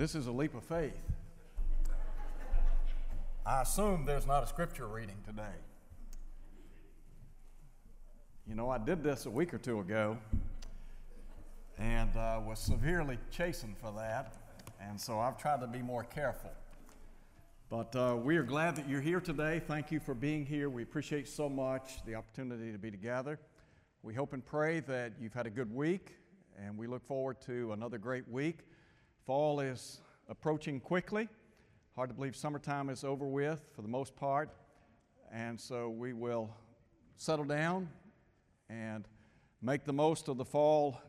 This is a leap of faith. I assume there's not a scripture reading today. You know, I did this a week or two ago and uh, was severely chastened for that, and so I've tried to be more careful. But uh, we are glad that you're here today. Thank you for being here. We appreciate so much the opportunity to be together. We hope and pray that you've had a good week, and we look forward to another great week. Fall is approaching quickly. Hard to believe summertime is over with for the most part. And so we will settle down and make the most of the fall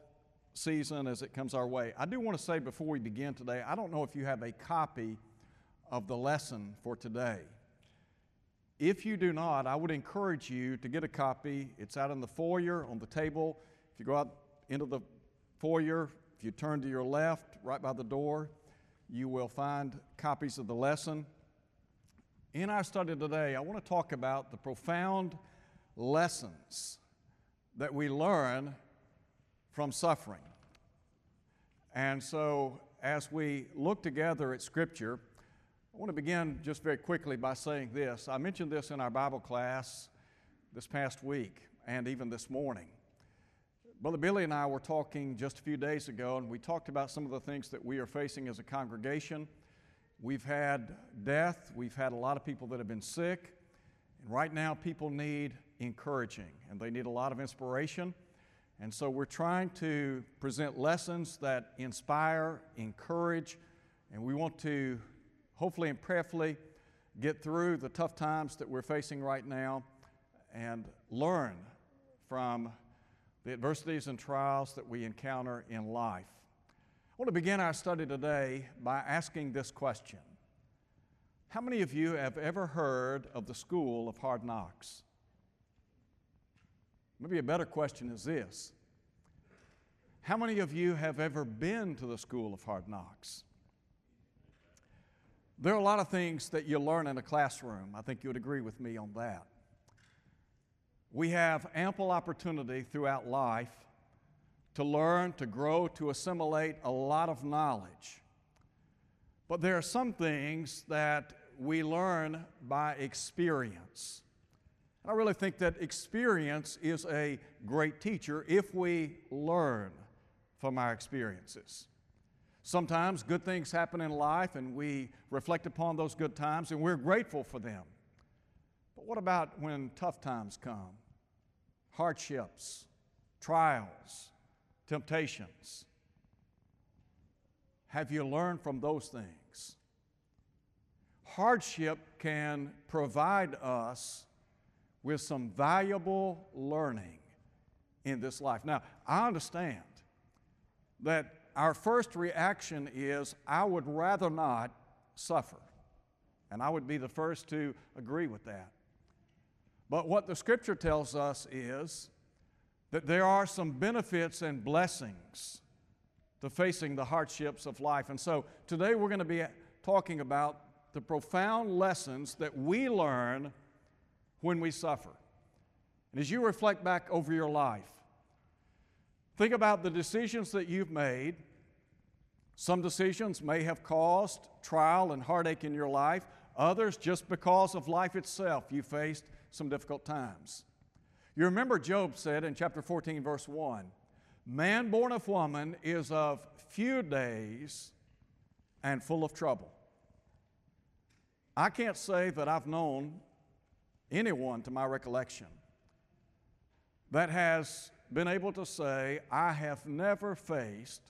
season as it comes our way. I do want to say before we begin today, I don't know if you have a copy of the lesson for today. If you do not, I would encourage you to get a copy. It's out in the foyer on the table. If you go out into the foyer, if you turn to your left, right by the door, you will find copies of the lesson. In our study today, I want to talk about the profound lessons that we learn from suffering. And so, as we look together at Scripture, I want to begin just very quickly by saying this. I mentioned this in our Bible class this past week and even this morning. Brother Billy and I were talking just a few days ago, and we talked about some of the things that we are facing as a congregation. We've had death, we've had a lot of people that have been sick, and right now people need encouraging and they need a lot of inspiration. And so we're trying to present lessons that inspire, encourage, and we want to hopefully and prayerfully get through the tough times that we're facing right now and learn from the adversities and trials that we encounter in life. I want to begin our study today by asking this question How many of you have ever heard of the School of Hard Knocks? Maybe a better question is this How many of you have ever been to the School of Hard Knocks? There are a lot of things that you learn in a classroom. I think you would agree with me on that. We have ample opportunity throughout life to learn, to grow, to assimilate a lot of knowledge. But there are some things that we learn by experience. And I really think that experience is a great teacher if we learn from our experiences. Sometimes good things happen in life and we reflect upon those good times and we're grateful for them. But what about when tough times come? Hardships, trials, temptations. Have you learned from those things? Hardship can provide us with some valuable learning in this life. Now, I understand that our first reaction is, I would rather not suffer. And I would be the first to agree with that. But what the scripture tells us is that there are some benefits and blessings to facing the hardships of life. And so today we're going to be talking about the profound lessons that we learn when we suffer. And as you reflect back over your life, think about the decisions that you've made. Some decisions may have caused trial and heartache in your life, others, just because of life itself, you faced some difficult times. You remember Job said in chapter 14, verse 1 Man born of woman is of few days and full of trouble. I can't say that I've known anyone to my recollection that has been able to say, I have never faced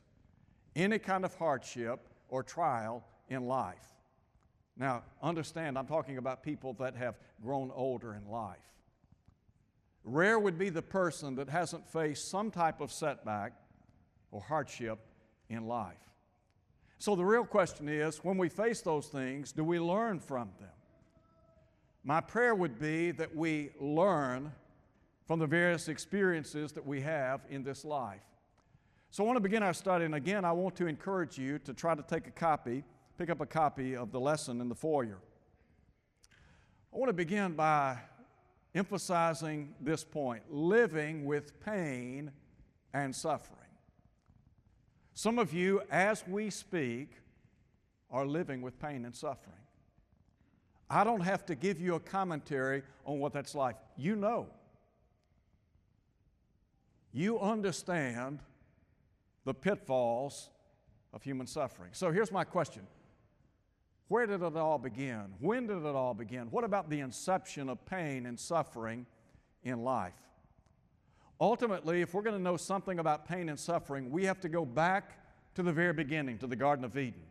any kind of hardship or trial in life. Now, understand, I'm talking about people that have grown older in life. Rare would be the person that hasn't faced some type of setback or hardship in life. So, the real question is when we face those things, do we learn from them? My prayer would be that we learn from the various experiences that we have in this life. So, I want to begin our study, and again, I want to encourage you to try to take a copy pick up a copy of the lesson in the foyer. I want to begin by emphasizing this point living with pain and suffering. Some of you, as we speak, are living with pain and suffering. I don't have to give you a commentary on what that's like. You know. You understand the pitfalls of human suffering. So here's my question Where did it all begin? When did it all begin? What about the inception of pain and suffering in life? Ultimately, if we're going to know something about pain and suffering, we have to go back to the very beginning, to the Garden of Eden.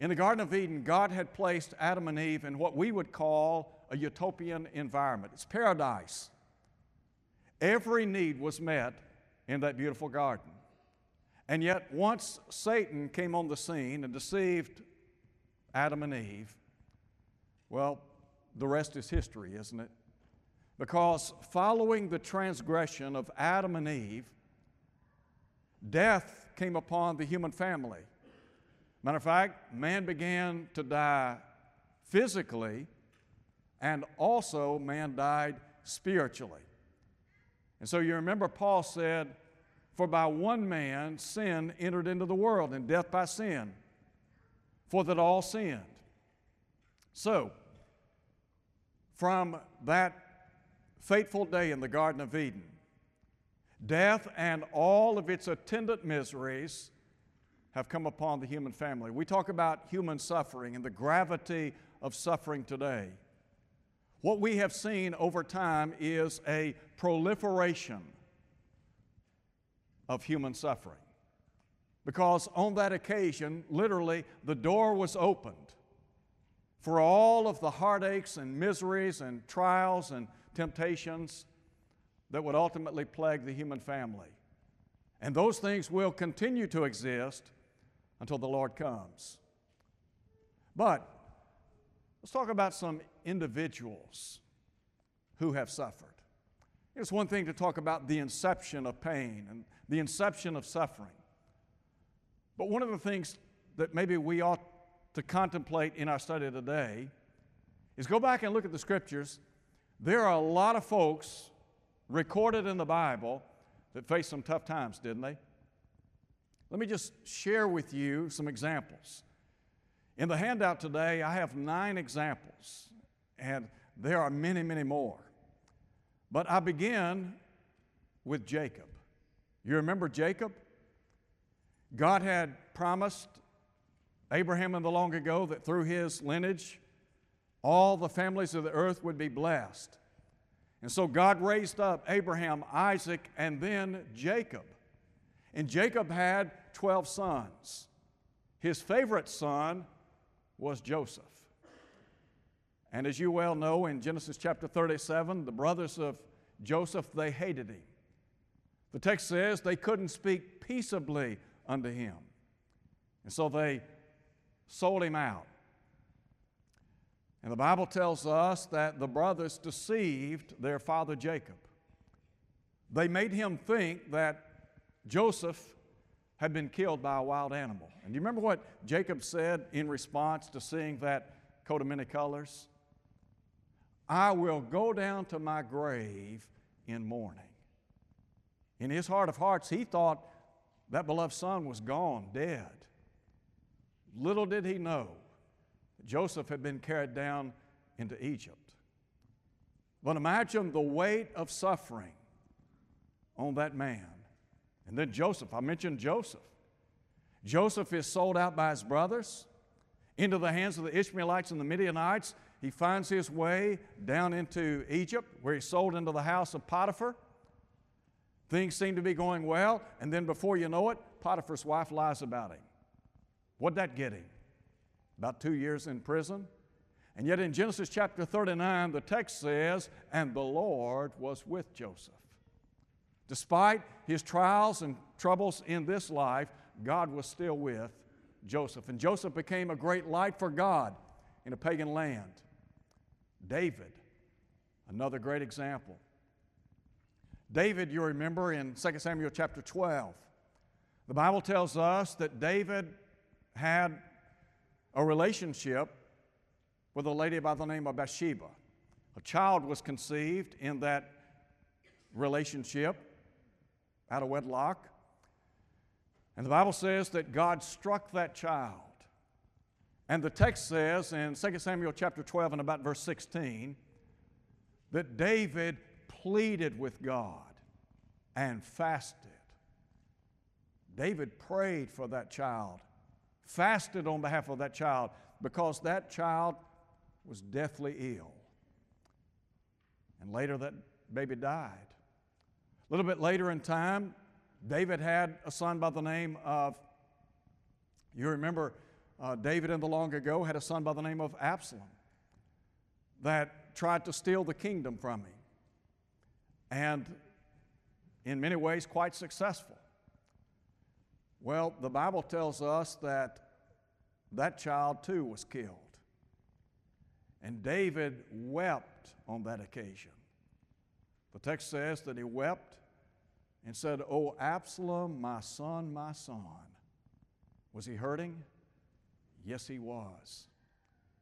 In the Garden of Eden, God had placed Adam and Eve in what we would call a utopian environment. It's paradise. Every need was met in that beautiful garden. And yet, once Satan came on the scene and deceived Adam and Eve, well, the rest is history, isn't it? Because following the transgression of Adam and Eve, death came upon the human family. Matter of fact, man began to die physically, and also man died spiritually. And so you remember Paul said, For by one man sin entered into the world, and death by sin, for that all sinned. So, from that fateful day in the Garden of Eden, death and all of its attendant miseries have come upon the human family. We talk about human suffering and the gravity of suffering today. What we have seen over time is a proliferation of human suffering. Because on that occasion, literally, the door was opened for all of the heartaches and miseries and trials and temptations that would ultimately plague the human family. And those things will continue to exist until the Lord comes. But let's talk about some individuals who have suffered. It's one thing to talk about the inception of pain and the inception of suffering. But one of the things that maybe we ought to contemplate in our study today is go back and look at the scriptures there are a lot of folks recorded in the Bible that faced some tough times, didn't they? Let me just share with you some examples. In the handout today, I have nine examples, and there are many, many more. But I begin with Jacob. You remember Jacob? God had promised Abraham in the long ago that through his lineage, all the families of the earth would be blessed. And so God raised up Abraham, Isaac, and then Jacob. And Jacob had 12 sons. His favorite son was Joseph. And as you well know, in Genesis chapter 37, the brothers of Joseph, they hated him. The text says they couldn't speak peaceably unto him. And so they sold him out. And the Bible tells us that the brothers deceived their father Jacob. They made him think that Joseph had been killed by a wild animal. And do you remember what Jacob said in response to seeing that coat of many colors? I will go down to my grave in mourning. In his heart of hearts, he thought that beloved son was gone, dead. Little did he know Joseph had been carried down into Egypt. But imagine the weight of suffering on that man. And then Joseph, I mentioned Joseph. Joseph is sold out by his brothers into the hands of the Ishmaelites and the Midianites. He finds his way down into Egypt, where he's sold into the house of Potiphar. Things seem to be going well, and then before you know it, Potiphar's wife lies about him. What'd that get him? about two years in prison. And yet in Genesis chapter 39, the text says, And the Lord was with Joseph. Despite his trials and troubles in this life, God was still with Joseph. And Joseph became a great light for God in a pagan land. David, another great example. David, you remember in 2 Samuel chapter 12, the Bible tells us that David had a relationship with a lady by the name of Bathsheba. A child was conceived in that relationship out of wedlock. And the Bible says that God struck that child. And the text says in 2 Samuel chapter 12 and about verse 16 that David pleaded with God and fasted. David prayed for that child, fasted on behalf of that child because that child was deathly ill. And later that baby died. A little bit later in time, David had a son by the name of, you remember, uh, David in the long ago had a son by the name of Absalom that tried to steal the kingdom from him. And in many ways, quite successful. Well, the Bible tells us that that child too was killed. And David wept on that occasion. The text says that he wept and said, Oh, Absalom, my son, my son. Was he hurting? Yes, he was.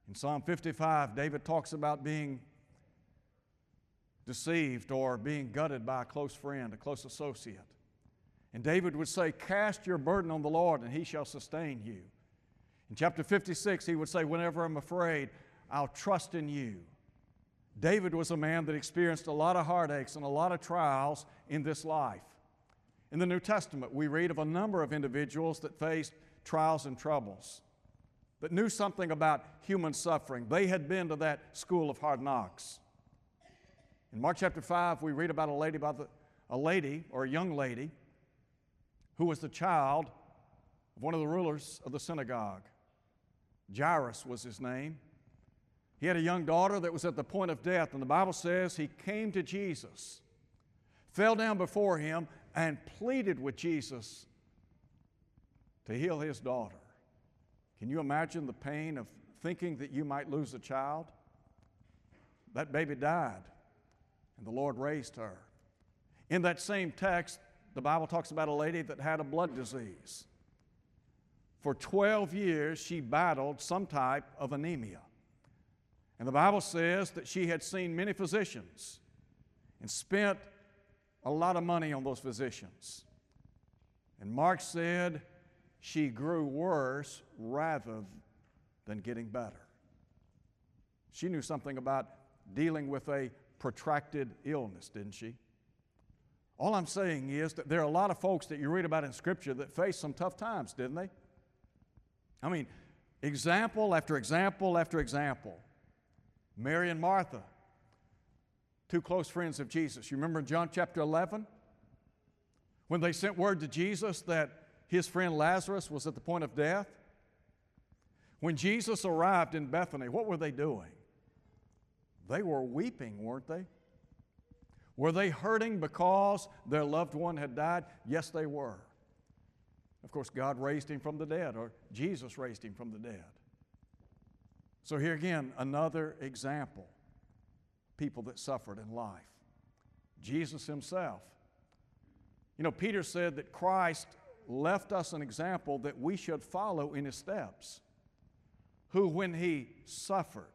In Psalm 55, David talks about being deceived or being gutted by a close friend, a close associate. And David would say, Cast your burden on the Lord, and he shall sustain you. In chapter 56, he would say, Whenever I'm afraid, I'll trust in you. David was a man that experienced a lot of heartaches and a lot of trials in this life. In the New Testament, we read of a number of individuals that faced trials and troubles, that knew something about human suffering. They had been to that school of hard knocks. In Mark chapter 5, we read about a lady, the, a lady or a young lady who was the child of one of the rulers of the synagogue. Jairus was his name. He had a young daughter that was at the point of death, and the Bible says he came to Jesus, fell down before him, and pleaded with Jesus to heal his daughter. Can you imagine the pain of thinking that you might lose a child? That baby died, and the Lord raised her. In that same text, the Bible talks about a lady that had a blood disease. For 12 years, she battled some type of anemia. And the Bible says that she had seen many physicians and spent a lot of money on those physicians. And Mark said she grew worse rather than getting better. She knew something about dealing with a protracted illness, didn't she? All I'm saying is that there are a lot of folks that you read about in Scripture that faced some tough times, didn't they? I mean, example after example after example. Mary and Martha, two close friends of Jesus. You remember John chapter 11? When they sent word to Jesus that his friend Lazarus was at the point of death? When Jesus arrived in Bethany, what were they doing? They were weeping, weren't they? Were they hurting because their loved one had died? Yes, they were. Of course, God raised him from the dead, or Jesus raised him from the dead. So, here again, another example people that suffered in life. Jesus himself. You know, Peter said that Christ left us an example that we should follow in his steps, who, when he suffered,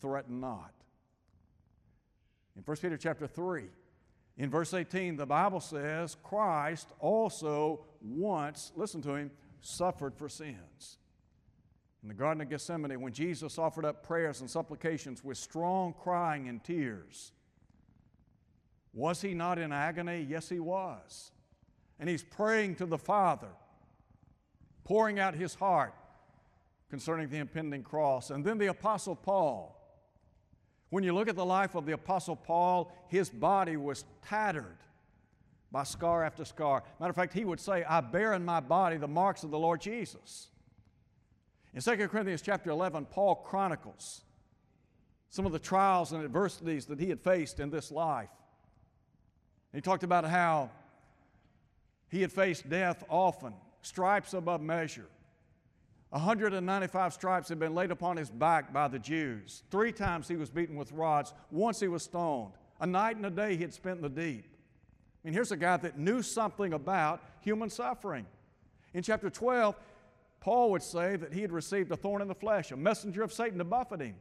threatened not. In 1 Peter chapter 3, in verse 18, the Bible says Christ also once, listen to him, suffered for sins. In the Garden of Gethsemane, when Jesus offered up prayers and supplications with strong crying and tears, was he not in agony? Yes, he was. And he's praying to the Father, pouring out his heart concerning the impending cross. And then the Apostle Paul, when you look at the life of the Apostle Paul, his body was tattered by scar after scar. Matter of fact, he would say, I bear in my body the marks of the Lord Jesus. In 2 Corinthians chapter 11, Paul chronicles some of the trials and adversities that he had faced in this life. He talked about how he had faced death often, stripes above measure. 195 stripes had been laid upon his back by the Jews. Three times he was beaten with rods. Once he was stoned. A night and a day he had spent in the deep. I mean, here's a guy that knew something about human suffering. In chapter 12, Paul would say that he had received a thorn in the flesh, a messenger of Satan to buffet him.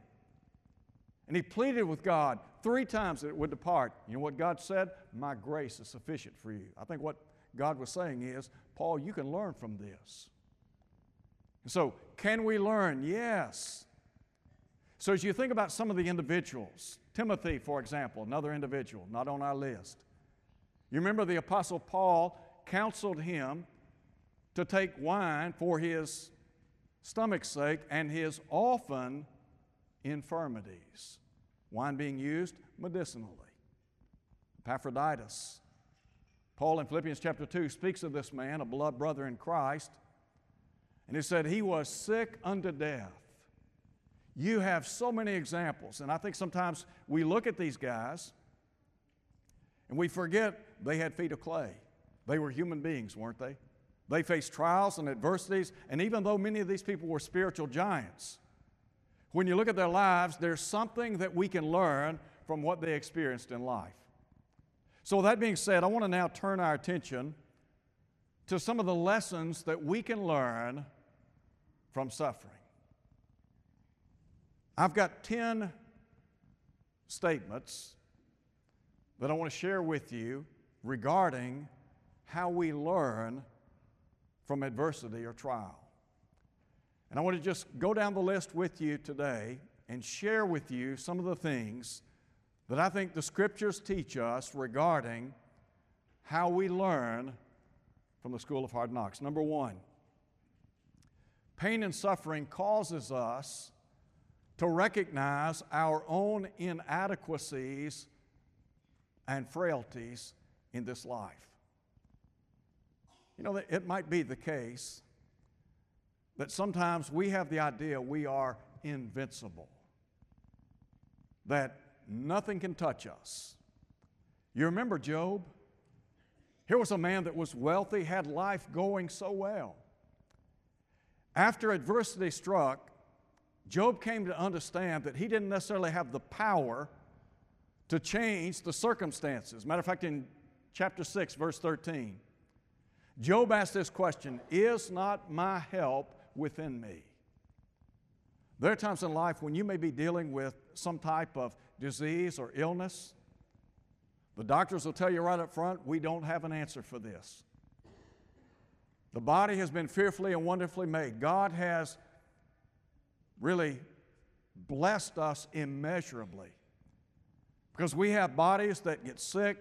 And he pleaded with God three times that it would depart. You know what God said? My grace is sufficient for you. I think what God was saying is, Paul, you can learn from this. So, can we learn? Yes. So, as you think about some of the individuals, Timothy, for example, another individual, not on our list. You remember the Apostle Paul counseled him to take wine for his stomach's sake and his often infirmities. Wine being used medicinally. Epaphroditus. Paul in Philippians chapter 2 speaks of this man, a beloved brother in Christ, and he said he was sick unto death. You have so many examples, and I think sometimes we look at these guys and we forget they had feet of clay. They were human beings, weren't they? They faced trials and adversities, and even though many of these people were spiritual giants, when you look at their lives, there's something that we can learn from what they experienced in life. So, that being said, I want to now turn our attention to some of the lessons that we can learn from suffering. I've got 10 statements that I want to share with you regarding how we learn from adversity or trial. And I want to just go down the list with you today and share with you some of the things that I think the scriptures teach us regarding how we learn from the school of hard knocks. Number one, pain and suffering causes us to recognize our own inadequacies and frailties in this life. You know, it might be the case that sometimes we have the idea we are invincible, that nothing can touch us. You remember Job? Here was a man that was wealthy, had life going so well. After adversity struck, Job came to understand that he didn't necessarily have the power to change the circumstances. Matter of fact, in chapter 6, verse 13, Job asked this question Is not my help within me? There are times in life when you may be dealing with some type of disease or illness. The doctors will tell you right up front, we don't have an answer for this. The body has been fearfully and wonderfully made. God has really blessed us immeasurably because we have bodies that get sick,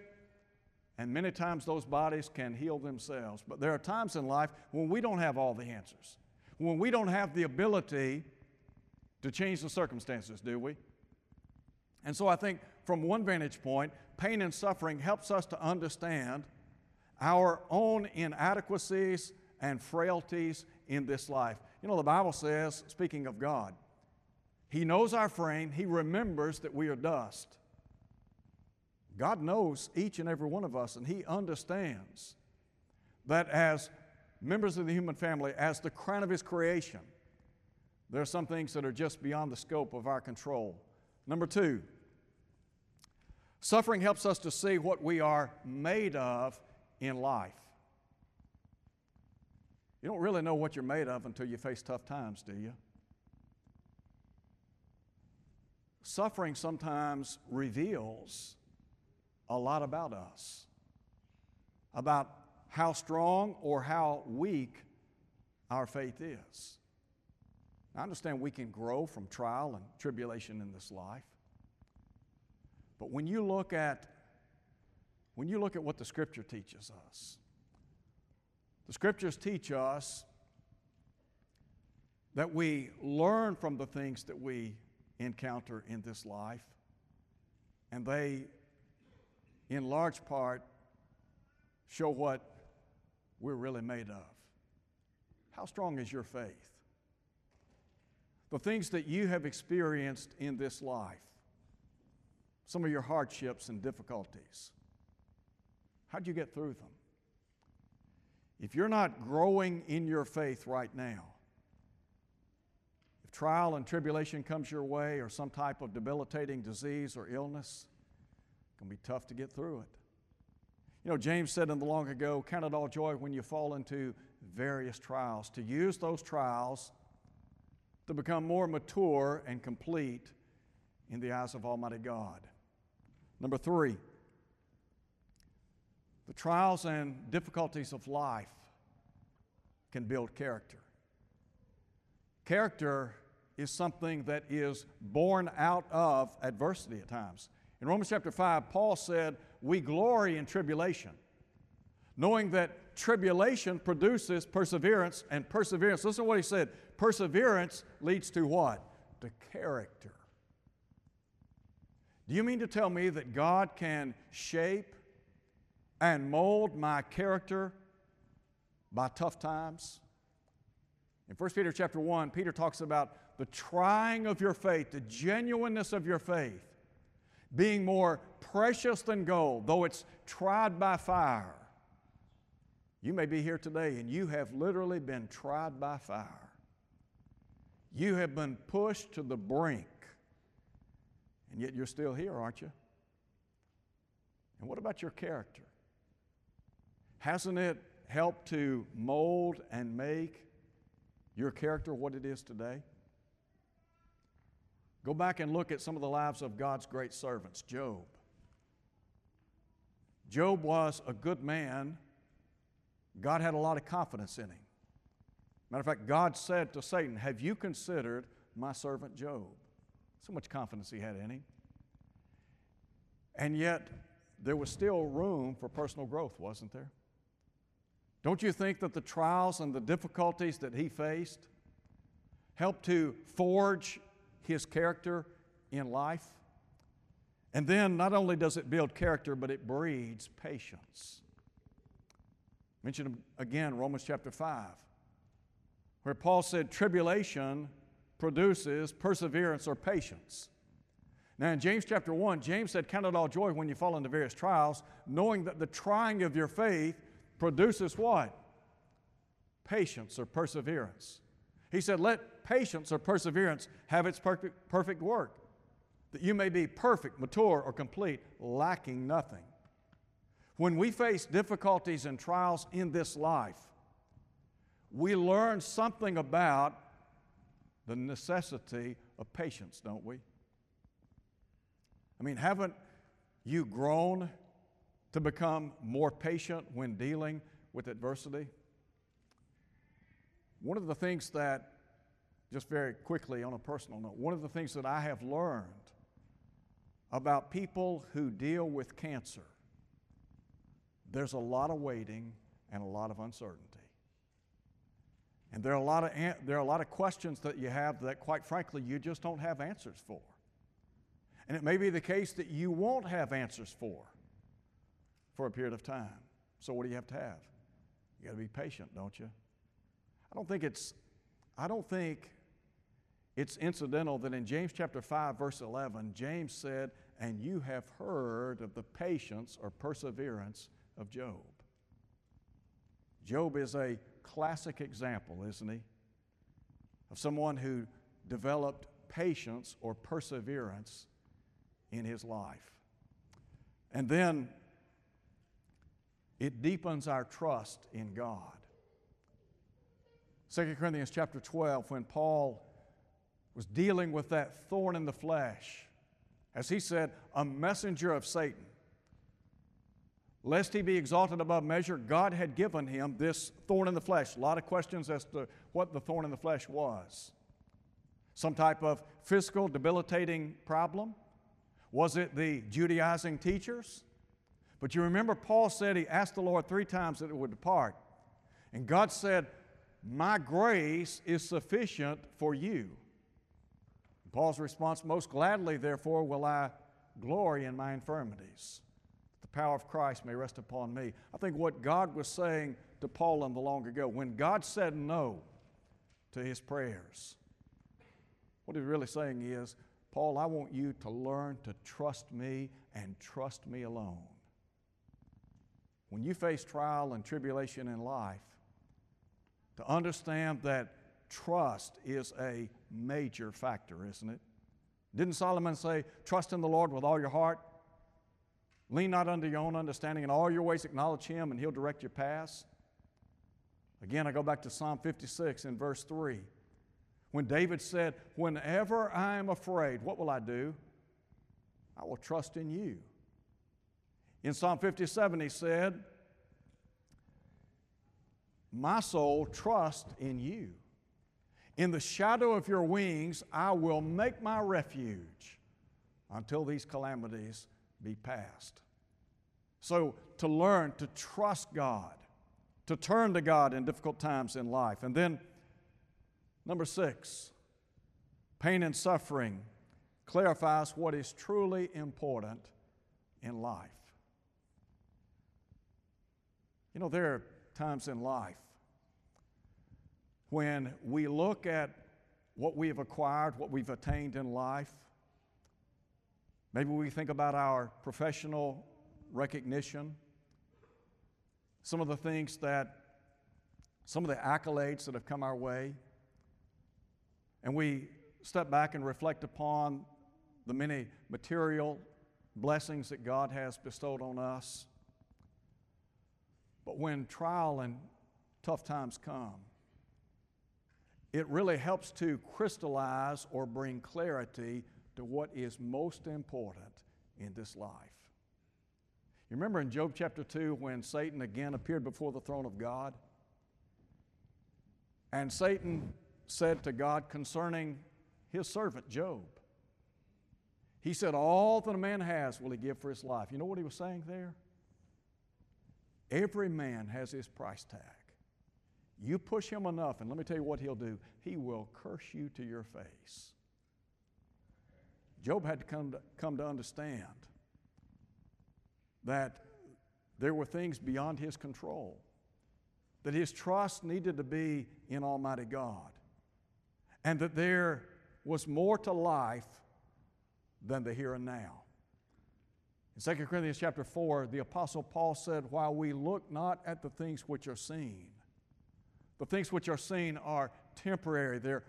and many times those bodies can heal themselves. But there are times in life when we don't have all the answers, when we don't have the ability to change the circumstances, do we? And so I think from one vantage point, pain and suffering helps us to understand our own inadequacies and frailties in this life. You know, the Bible says, speaking of God, He knows our frame, He remembers that we are dust. God knows each and every one of us, and He understands that as members of the human family, as the crown of His creation, there are some things that are just beyond the scope of our control. Number two, suffering helps us to see what we are made of in life. You don't really know what you're made of until you face tough times, do you? Suffering sometimes reveals a lot about us, about how strong or how weak our faith is. I understand we can grow from trial and tribulation in this life. But when you look at when you look at what the scripture teaches us, the scriptures teach us that we learn from the things that we encounter in this life, and they in large part, show what we're really made of. How strong is your faith? The things that you have experienced in this life, some of your hardships and difficulties, how'd you get through them? If you're not growing in your faith right now, if trial and tribulation comes your way or some type of debilitating disease or illness, it's going to be tough to get through it. You know, James said in the long ago, Count it all joy when you fall into various trials, to use those trials to become more mature and complete in the eyes of Almighty God. Number three, the trials and difficulties of life can build character. Character is something that is born out of adversity at times. In Romans chapter 5, Paul said, We glory in tribulation, knowing that tribulation produces perseverance, and perseverance, listen to what he said perseverance leads to what? To character. Do you mean to tell me that God can shape and mold my character by tough times? In 1 Peter chapter 1, Peter talks about the trying of your faith, the genuineness of your faith, being more precious than gold, though it's tried by fire. You may be here today and you have literally been tried by fire. You have been pushed to the brink, and yet you're still here, aren't you? And what about your character? Hasn't it helped to mold and make your character what it is today? Go back and look at some of the lives of God's great servants. Job. Job was a good man. God had a lot of confidence in him. Matter of fact, God said to Satan, Have you considered my servant Job? So much confidence he had in him. And yet, there was still room for personal growth, wasn't there? Don't you think that the trials and the difficulties that he faced helped to forge his character in life? And then not only does it build character, but it breeds patience. Mention again Romans chapter 5, where Paul said, Tribulation produces perseverance or patience. Now, in James chapter 1, James said, Count it all joy when you fall into various trials, knowing that the trying of your faith produces what? Patience or perseverance. He said, Let patience or perseverance have its perfect, perfect work, that you may be perfect, mature, or complete, lacking nothing. When we face difficulties and trials in this life, we learn something about the necessity of patience, don't we? I mean, haven't you grown to become more patient when dealing with adversity? One of the things that, just very quickly on a personal note, one of the things that I have learned about people who deal with cancer, there's a lot of waiting and a lot of uncertainty. And there are, a lot of, there are a lot of questions that you have that, quite frankly, you just don't have answers for. And it may be the case that you won't have answers for for a period of time. So, what do you have to have? You got to be patient, don't you? I don't think it's, I don't think it's incidental that in James chapter 5, verse 11, James said, And you have heard of the patience or perseverance of Job. Job is a classic example, isn't he? Of someone who developed patience or perseverance in his life. And then it deepens our trust in God. 2 Corinthians chapter 12, when Paul was dealing with that thorn in the flesh, as he said, a messenger of Satan. Lest he be exalted above measure, God had given him this thorn in the flesh. A lot of questions as to what the thorn in the flesh was. Some type of physical debilitating problem? Was it the Judaizing teachers? But you remember, Paul said he asked the Lord three times that it would depart. And God said, My grace is sufficient for you. And Paul's response, Most gladly, therefore, will I glory in my infirmities. that The power of Christ may rest upon me. I think what God was saying to Paul in the long ago, when God said no to his prayers, what he's really saying is, Paul, I want you to learn to trust me and trust me alone. When you face trial and tribulation in life, to understand that trust is a major factor, isn't it? Didn't Solomon say, Trust in the Lord with all your heart? Lean not unto your own understanding, in all your ways acknowledge Him, and He'll direct your paths. Again, I go back to Psalm 56 in verse 3. When David said, Whenever I am afraid, what will I do? I will trust in you. In Psalm 57, he said, My soul trusts in you. In the shadow of your wings, I will make my refuge until these calamities be past. So, to learn to trust God, to turn to God in difficult times in life. And then, number six, pain and suffering clarifies what is truly important in life. You know, there are times in life when we look at what we have acquired, what we've attained in life. Maybe we think about our professional recognition, some of the things that, some of the accolades that have come our way, and we step back and reflect upon the many material blessings that God has bestowed on us. But when trial and tough times come, it really helps to crystallize or bring clarity to what is most important in this life. You remember in Job chapter 2 when Satan again appeared before the throne of God? And Satan said to God concerning his servant Job, he said, All that a man has will he give for his life. You know what he was saying there? Every man has his price tag. You push him enough, and let me tell you what he'll do. He will curse you to your face. Job had to come to, come to understand that there were things beyond his control, that his trust needed to be in Almighty God, and that there was more to life than the here and now. In 2 Corinthians chapter 4, the Apostle Paul said, While we look not at the things which are seen, the things which are seen are temporary, they're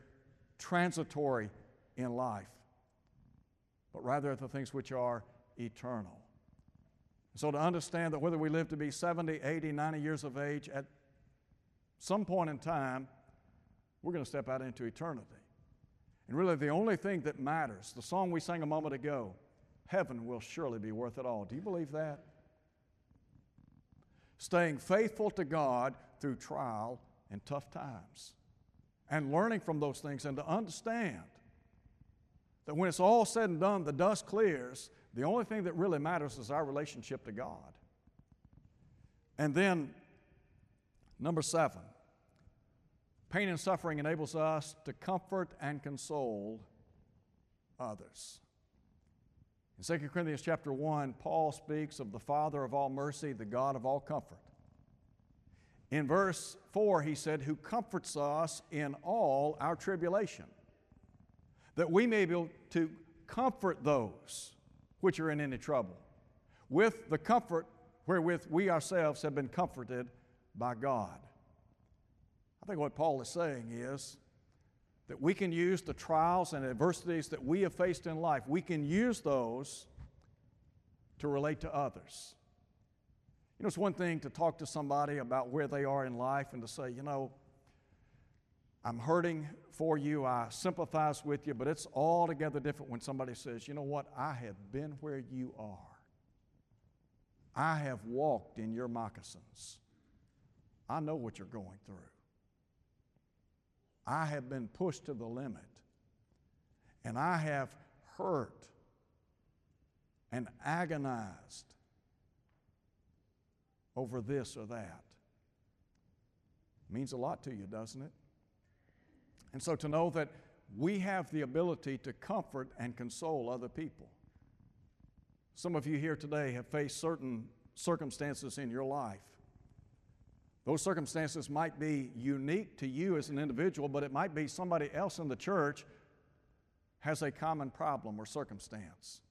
transitory in life, but rather at the things which are eternal. So, to understand that whether we live to be 70, 80, 90 years of age, at some point in time, we're going to step out into eternity. And really, the only thing that matters, the song we sang a moment ago, heaven will surely be worth it all. Do you believe that? Staying faithful to God through trial and tough times, and learning from those things, and to understand that when it's all said and done, the dust clears, the only thing that really matters is our relationship to God. And then, number seven, Pain and suffering enables us to comfort and console others. In 2 Corinthians chapter 1, Paul speaks of the Father of all mercy, the God of all comfort. In verse 4, he said, Who comforts us in all our tribulation, that we may be able to comfort those which are in any trouble, with the comfort wherewith we ourselves have been comforted by God I think what Paul is saying is that we can use the trials and adversities that we have faced in life, we can use those to relate to others. You know, it's one thing to talk to somebody about where they are in life and to say, you know, I'm hurting for you, I sympathize with you, but it's altogether different when somebody says, you know what, I have been where you are. I have walked in your moccasins. I know what you're going through. I have been pushed to the limit. And I have hurt and agonized over this or that. Means a lot to you, doesn't it? And so to know that we have the ability to comfort and console other people. Some of you here today have faced certain circumstances in your life those circumstances might be unique to you as an individual, but it might be somebody else in the church has a common problem or circumstance.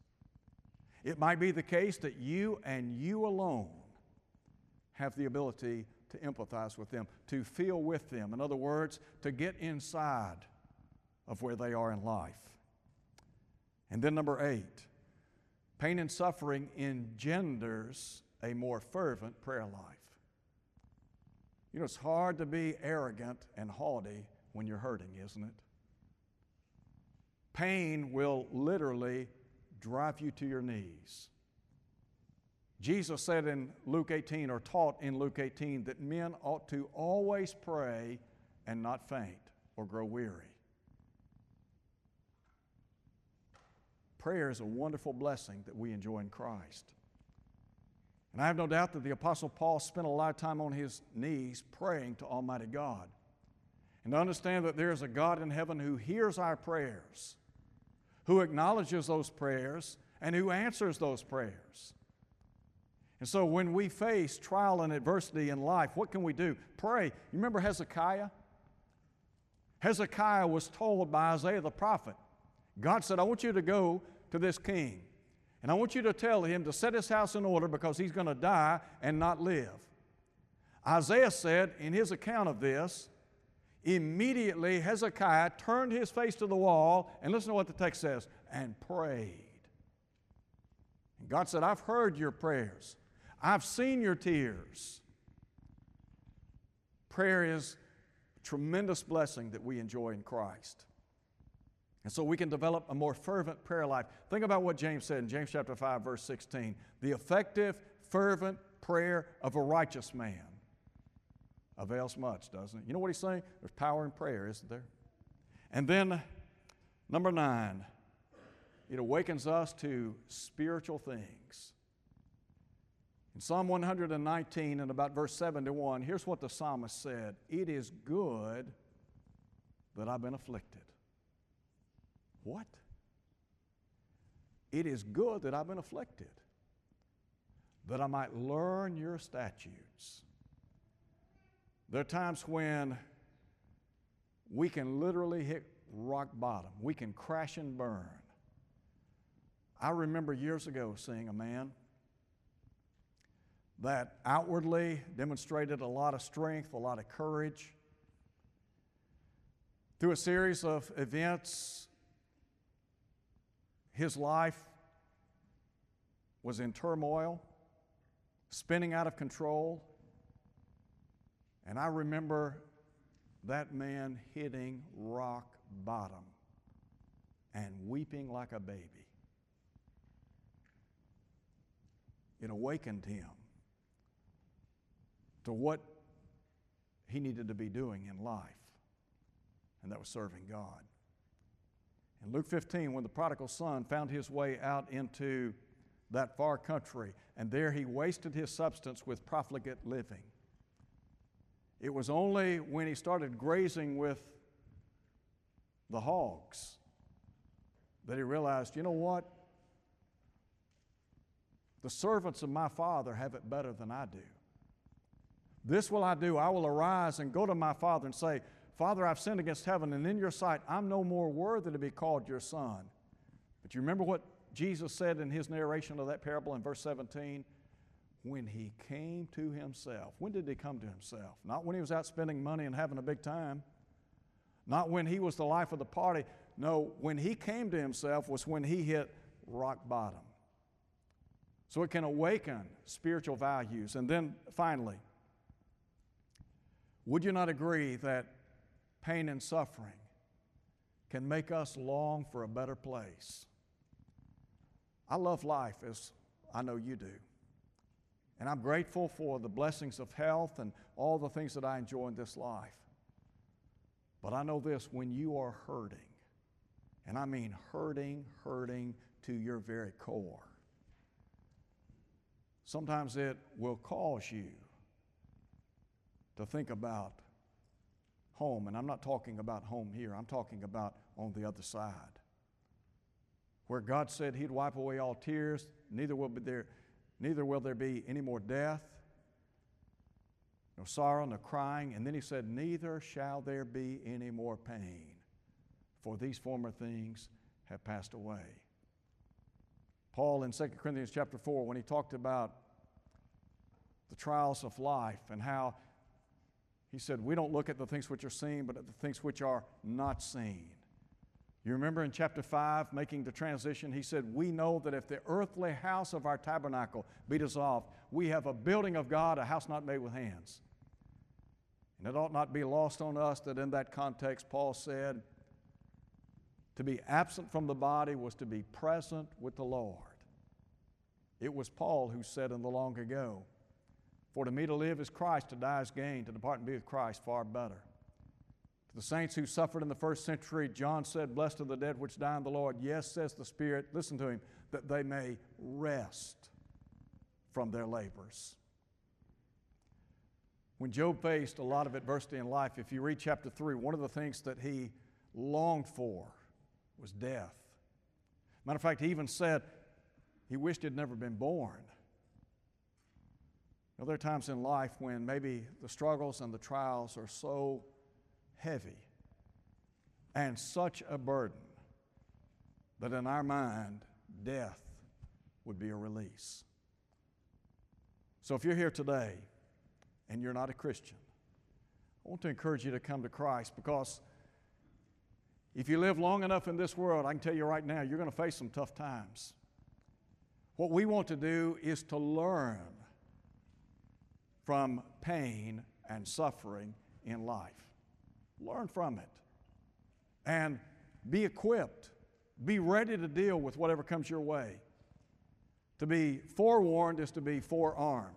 It might be the case that you and you alone have the ability to empathize with them, to feel with them. In other words, to get inside of where they are in life. And then, number eight, pain and suffering engenders a more fervent prayer life. You know, it's hard to be arrogant and haughty when you're hurting, isn't it? Pain will literally drive you to your knees. Jesus said in Luke 18, or taught in Luke 18, that men ought to always pray and not faint. or grow weary. Prayer is a wonderful blessing that we enjoy in Christ. And I have no doubt that the Apostle Paul spent a lot of time on his knees praying to Almighty God. And to understand that there is a God in heaven who hears our prayers, who acknowledges those prayers, and who answers those prayers. And so when we face trial and adversity in life, what can we do? Pray. You remember Hezekiah? Hezekiah was told by Isaiah the prophet, God said, I want you to go to this king, and I want you to tell him to set his house in order because he's going to die and not live. Isaiah said in his account of this, immediately Hezekiah turned his face to the wall, and listen to what the text says, and prayed. And God said, I've heard your prayers. I've seen your tears. Prayer is a tremendous blessing that we enjoy in Christ. And so we can develop a more fervent prayer life. Think about what James said in James chapter 5 verse 16. The effective fervent prayer of a righteous man avails much, doesn't it? You know what he's saying? There's power in prayer, isn't there? And then number 9, it awakens us to spiritual things. In Psalm 119 and about verse 71, here's what the psalmist said It is good that I've been afflicted. What? It is good that I've been afflicted, that I might learn your statutes. There are times when we can literally hit rock bottom, we can crash and burn. I remember years ago seeing a man that outwardly demonstrated a lot of strength, a lot of courage. Through a series of events, his life was in turmoil, spinning out of control. And I remember that man hitting rock bottom and weeping like a baby. It awakened him to what he needed to be doing in life, and that was serving God. In Luke 15, when the prodigal son found his way out into that far country, and there he wasted his substance with profligate living. It was only when he started grazing with the hogs that he realized, you know what? The servants of my father have it better than I do. This will I do. I will arise and go to my father and say, Father, I've sinned against heaven, and in your sight I'm no more worthy to be called your son. But you remember what Jesus said in his narration of that parable in verse 17? When he came to himself. When did he come to himself? Not when he was out spending money and having a big time. Not when he was the life of the party. No, when he came to himself was when he hit rock bottom. So it can awaken spiritual values. And then finally, would you not agree that pain and suffering can make us long for a better place? I love life as I know you do. And I'm grateful for the blessings of health and all the things that I enjoy in this life. But I know this when you are hurting, and I mean hurting, hurting to your very core, sometimes it will cause you to think about home. And I'm not talking about home here, I'm talking about on the other side. Where God said He'd wipe away all tears, neither will, be there, neither will there be any more death, no sorrow, no crying. And then He said, Neither shall there be any more pain, for these former things have passed away. Paul in 2 Corinthians chapter 4, when he talked about the trials of life and how he said, We don't look at the things which are seen, but at the things which are not seen. You remember in chapter 5, making the transition, he said, We know that if the earthly house of our tabernacle be dissolved, we have a building of God, a house not made with hands. And it ought not be lost on us that in that context, Paul said, to be absent from the body was to be present with the Lord. It was Paul who said in the long ago, For to me to live is Christ, to die is gain, to depart and be with Christ far better. To The saints who suffered in the first century, John said, Blessed are the dead which die in the Lord. Yes, says the Spirit, listen to him, that they may rest from their labors. When Job faced a lot of adversity in life, if you read chapter 3, one of the things that he longed for was death. Matter of fact, he even said he wished he'd never been born. You know, there are times in life when maybe the struggles and the trials are so heavy and such a burden that in our mind, death would be a release. So if you're here today and you're not a Christian, I want to encourage you to come to Christ because if you live long enough in this world, I can tell you right now, you're going to face some tough times. What we want to do is to learn from pain and suffering in life. Learn from it and be equipped. Be ready to deal with whatever comes your way. To be forewarned is to be forearmed.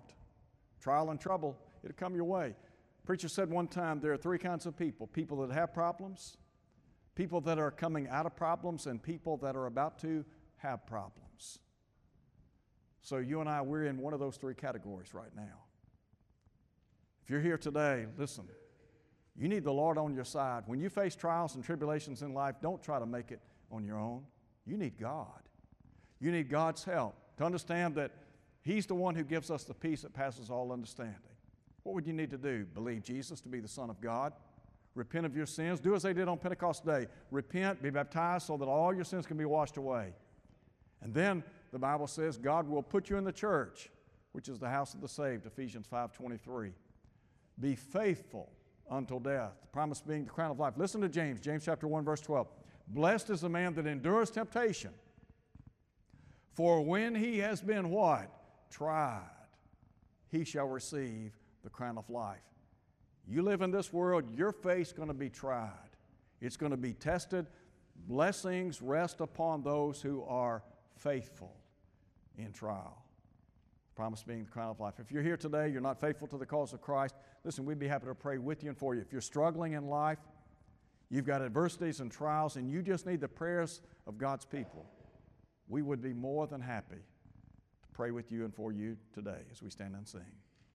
Trial and trouble, it'll come your way. Preacher said one time there are three kinds of people people that have problems, people that are coming out of problems, and people that are about to have problems. So you and I, we're in one of those three categories right now. If you're here today, listen, you need the Lord on your side. When you face trials and tribulations in life, don't try to make it on your own. You need God. You need God's help to understand that He's the one who gives us the peace that passes all understanding. What would you need to do? Believe Jesus to be the Son of God? Repent of your sins. Do as they did on Pentecost Day. Repent, be baptized so that all your sins can be washed away. And then the Bible says God will put you in the church, which is the house of the saved, Ephesians 5:23. Be faithful until death. The promise being the crown of life. Listen to James, James chapter 1, verse 12. Blessed is the man that endures temptation. For when he has been what? Tried, he shall receive the crown of life. You live in this world, your faith's going to be tried. It's going to be tested. Blessings rest upon those who are faithful in trial. Promise being the crown of life. If you're here today, you're not faithful to the cause of Christ, listen, we'd be happy to pray with you and for you. If you're struggling in life, you've got adversities and trials, and you just need the prayers of God's people, we would be more than happy to pray with you and for you today as we stand and sing.